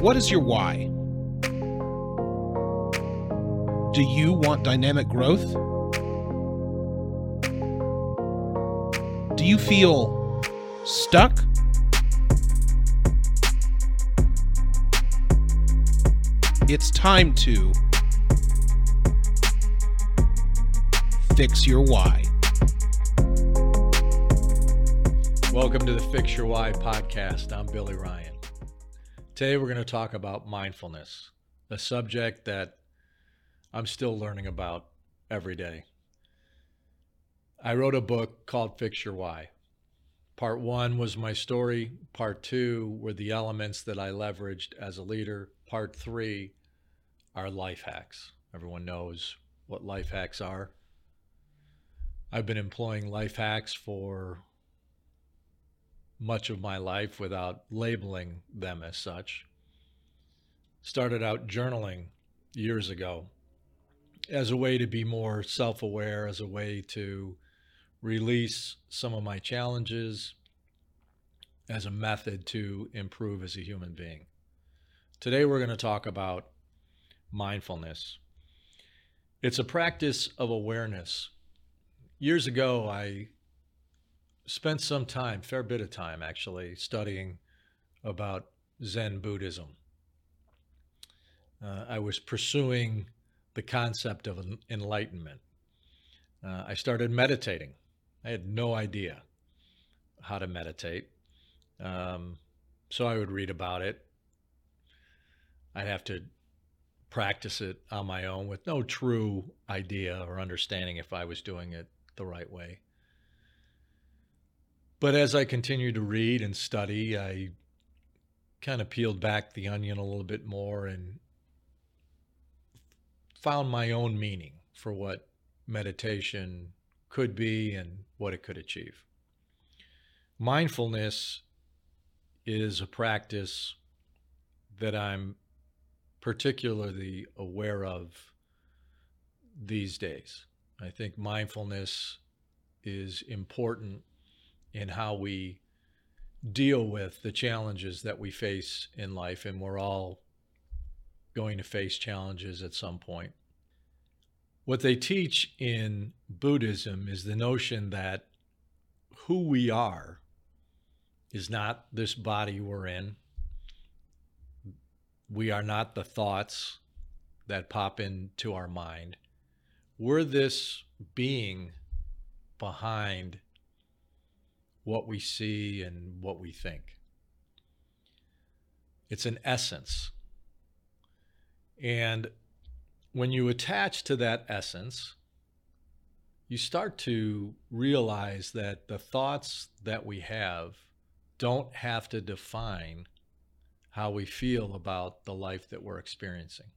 What is your why? Do you want dynamic growth? Do you feel stuck? It's time to fix your why. Welcome to the Fix Your Why podcast. I'm Billy Ryan. Today we're going to talk about mindfulness, a subject that I'm still learning about every day. I wrote a book called Fix Your Why. Part one was my story. Part two were the elements that I leveraged as a leader. Part three are life hacks. Everyone knows what life hacks are. I've been employing life hacks for much of my life without labeling them as such. Started out journaling years ago as a way to be more self aware, as a way to release some of my challenges, as a method to improve as a human being. Today, we're going to talk about mindfulness. It's a practice of awareness. Years ago, I spent some time, fair bit of time actually, studying about Zen Buddhism. Uh, I was pursuing the concept of enlightenment. Uh, I started meditating. I had no idea how to meditate. Um, so I would read about it. I'd have to practice it on my own with no true idea or understanding if I was doing it the right way. But as I continued to read and study, I kind of peeled back the onion a little bit more and found my own meaning for what meditation could be and what it could achieve. Mindfulness is a practice that I'm particularly aware of these days. I think mindfulness is important in how we deal with the challenges that we face in life. And we're all going to face challenges at some point. What they teach in Buddhism is the notion that who we are is not this body we're in. We are not the thoughts that pop into our mind. We're this being behind what we see and what we think. It's an essence. And when you attach to that essence, you start to realize that the thoughts that we have don't have to define how we feel about the life that we're experiencing.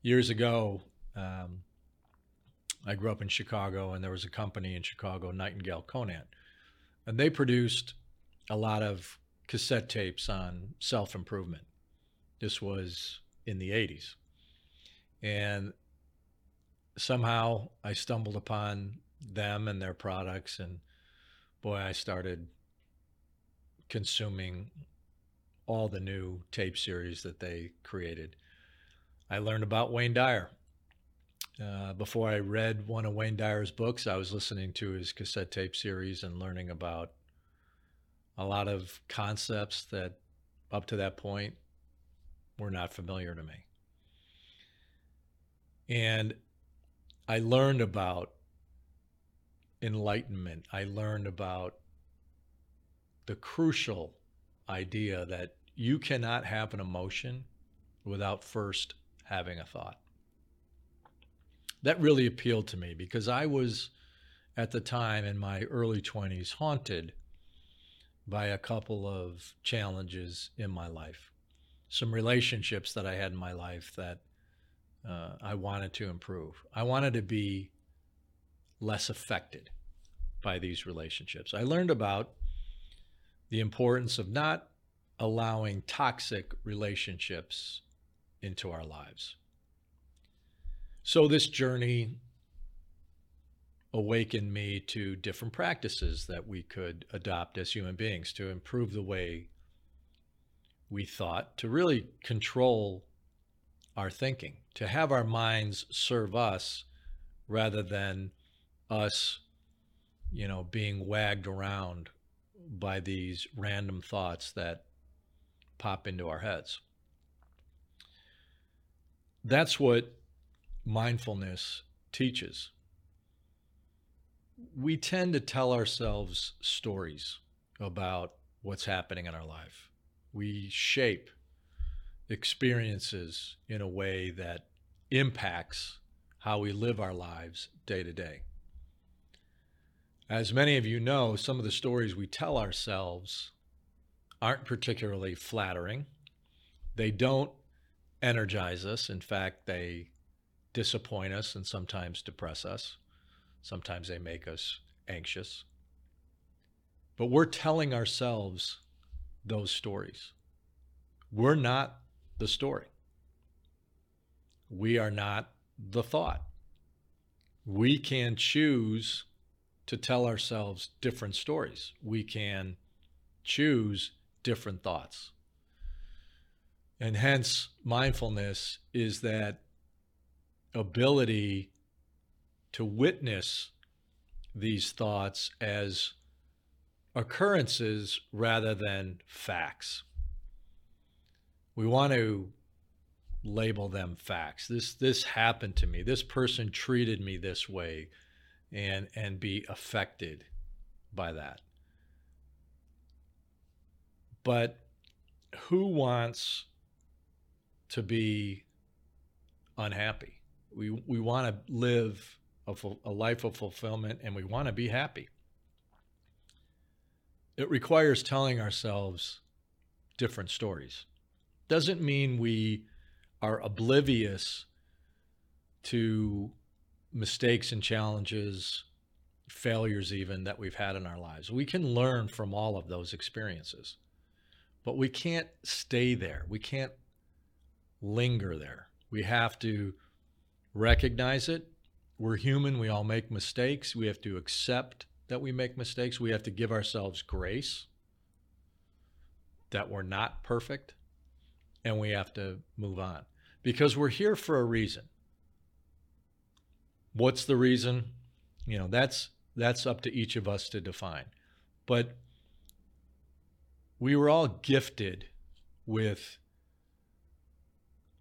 Years ago, um, I grew up in Chicago, and there was a company in Chicago, Nightingale Conant, and they produced a lot of cassette tapes on self improvement. This was in the 80s. And somehow I stumbled upon them and their products. And boy, I started consuming all the new tape series that they created. I learned about Wayne Dyer. Uh, before I read one of Wayne Dyer's books, I was listening to his cassette tape series and learning about a lot of concepts that up to that point were not familiar to me. And I learned about enlightenment. I learned about the crucial idea that you cannot have an emotion without first having a thought that really appealed to me because I was at the time in my early 20s haunted by a couple of challenges in my life, some relationships that I had in my life that uh, I wanted to improve. I wanted to be less affected by these relationships. I learned about the importance of not allowing toxic relationships into our lives. So this journey awakened me to different practices that we could adopt as human beings to improve the way we thought, to really control our thinking, to have our minds serve us rather than us, you know, being wagged around by these random thoughts that pop into our heads. That's what mindfulness teaches. We tend to tell ourselves stories about what's happening in our life. We shape experiences in a way that impacts how we live our lives day to day. As many of you know, some of the stories we tell ourselves aren't particularly flattering. They don't energize us. In fact, they disappoint us and sometimes depress us. Sometimes they make us anxious. But we're telling ourselves those stories. We're not the story. We are not the thought. We can choose to tell ourselves different stories. We can choose different thoughts. And hence, mindfulness is that ability to witness these thoughts as occurrences rather than facts. We want to label them facts. This this happened to me. This person treated me this way and and be affected by that. But who wants to be unhappy? We we want to live a, a life of fulfillment and we want to be happy. It requires telling ourselves different stories. Doesn't mean we are oblivious to mistakes and challenges, failures even that we've had in our lives. We can learn from all of those experiences, but we can't stay there. We can't linger there. We have to recognize it. We're human. We all make mistakes. We have to accept that we make mistakes. We have to give ourselves grace that we're not perfect and we have to move on because we're here for a reason. What's the reason? You know, that's that's up to each of us to define. But we were all gifted with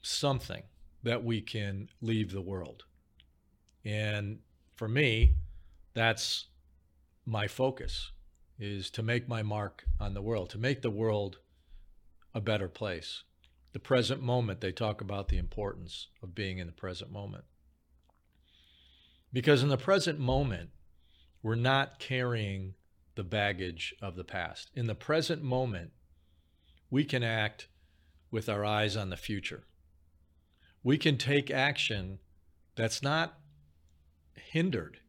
something that we can leave the world. And for me, that's my focus is to make my mark on the world, to make the world a better place. The present moment, they talk about the importance of being in the present moment. Because in the present moment, we're not carrying the baggage of the past. In the present moment, we can act with our eyes on the future. We can take action that's not hindered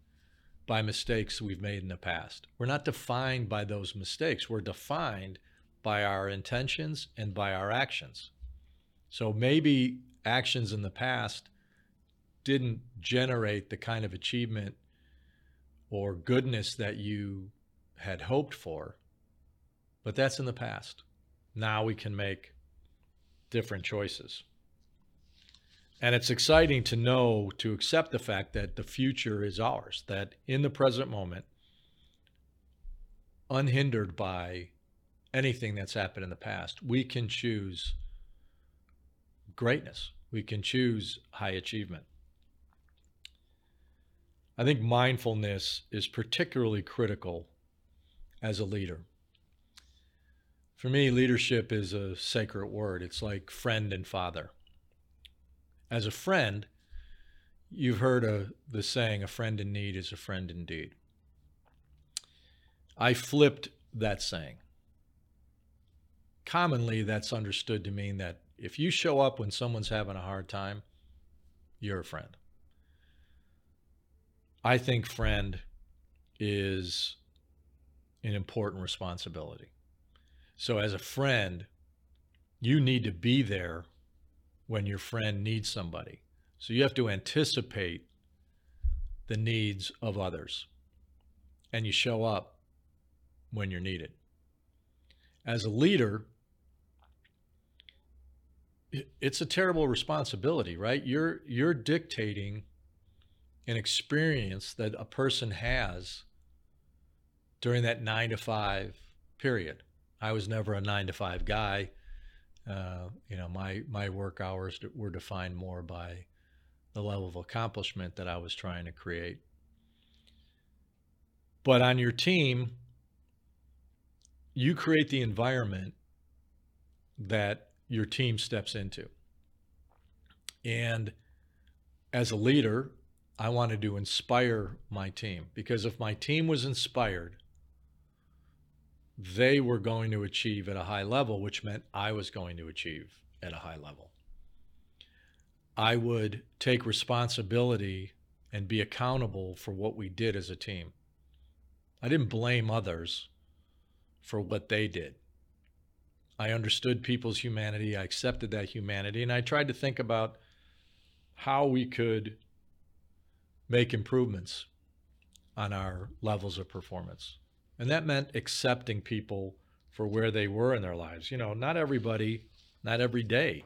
by mistakes we've made in the past. We're not defined by those mistakes. We're defined by our intentions and by our actions. So maybe actions in the past didn't generate the kind of achievement or goodness that you had hoped for, but that's in the past. Now we can make different choices. And it's exciting to know, to accept the fact that the future is ours, that in the present moment, unhindered by anything that's happened in the past, we can choose greatness. We can choose high achievement. I think mindfulness is particularly critical as a leader. For me, leadership is a sacred word. It's like friend and father. As a friend, you've heard the saying, a friend in need is a friend indeed. I flipped that saying. Commonly, that's understood to mean that if you show up when someone's having a hard time, you're a friend. I think friend is an important responsibility. So, as a friend, you need to be there when your friend needs somebody. So, you have to anticipate the needs of others and you show up when you're needed. As a leader, it's a terrible responsibility, right? You're you're dictating an experience that a person has during that nine to five period. I was never a nine to five guy. Uh, you know, my my work hours were defined more by the level of accomplishment that I was trying to create. But on your team, you create the environment that your team steps into. And as a leader, I wanted to inspire my team because if my team was inspired, they were going to achieve at a high level, which meant I was going to achieve at a high level. I would take responsibility and be accountable for what we did as a team. I didn't blame others for what they did. I understood people's humanity. I accepted that humanity. And I tried to think about how we could make improvements on our levels of performance. And that meant accepting people for where they were in their lives. You know, not everybody, not every day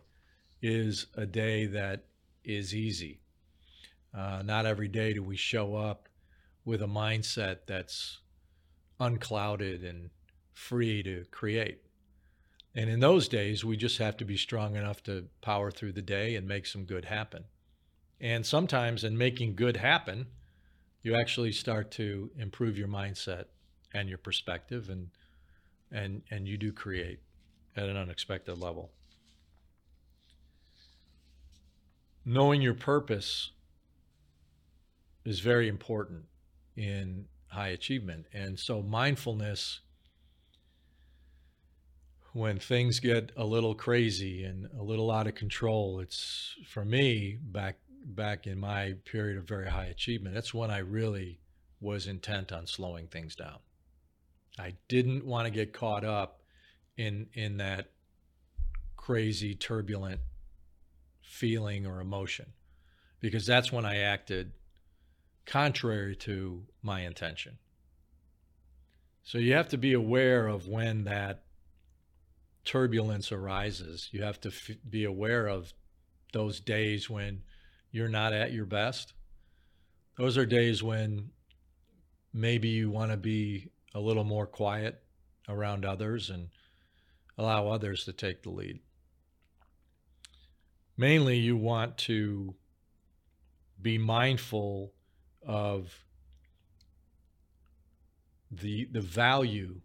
is a day that is easy. Uh, not every day do we show up with a mindset that's unclouded and free to create. And in those days, we just have to be strong enough to power through the day and make some good happen. And sometimes in making good happen, you actually start to improve your mindset and your perspective and and and you do create at an unexpected level. Knowing your purpose is very important in high achievement. And so mindfulness when things get a little crazy and a little out of control, it's for me back back in my period of very high achievement. That's when I really was intent on slowing things down. I didn't want to get caught up in in that crazy turbulent feeling or emotion because that's when I acted contrary to my intention. So you have to be aware of when that turbulence arises. You have to f- be aware of those days when you're not at your best. Those are days when maybe you want to be a little more quiet around others and allow others to take the lead. Mainly, you want to be mindful of the the value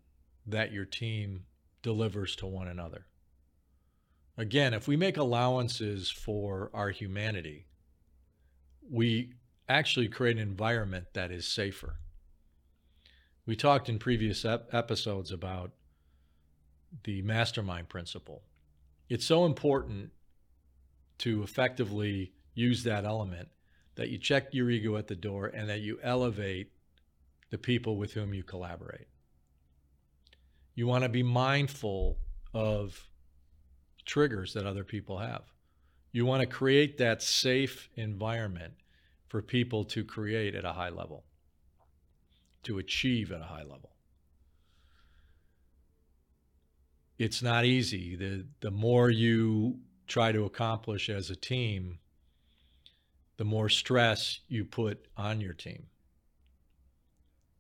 that your team delivers to one another. Again, if we make allowances for our humanity, we actually create an environment that is safer. We talked in previous ep- episodes about the mastermind principle. It's so important to effectively use that element that you check your ego at the door and that you elevate the people with whom you collaborate. You want to be mindful of triggers that other people have. You want to create that safe environment for people to create at a high level, to achieve at a high level. It's not easy. The, the more you try to accomplish as a team, the more stress you put on your team.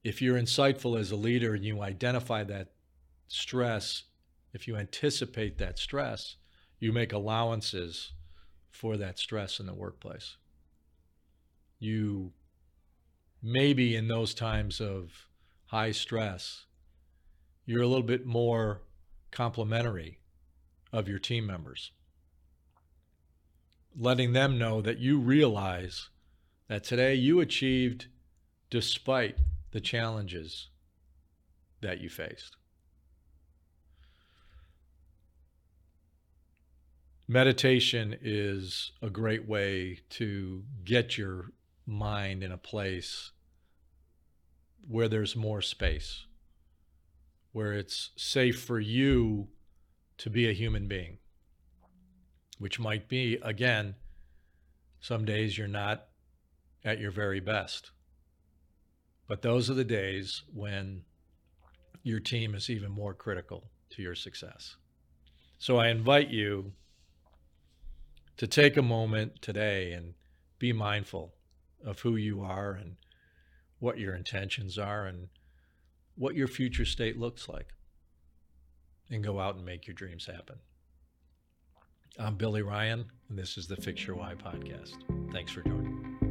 If you're insightful as a leader and you identify that stress, if you anticipate that stress, you make allowances for that stress in the workplace. You maybe in those times of high stress, you're a little bit more complimentary of your team members, letting them know that you realize that today you achieved despite the challenges that you faced. meditation is a great way to get your mind in a place where there's more space, where it's safe for you to be a human being, which might be, again, some days you're not at your very best. But those are the days when your team is even more critical to your success. So I invite you to take a moment today and be mindful of who you are and what your intentions are and what your future state looks like and go out and make your dreams happen. I'm Billy Ryan, and this is the Fix Your Why podcast. Thanks for joining.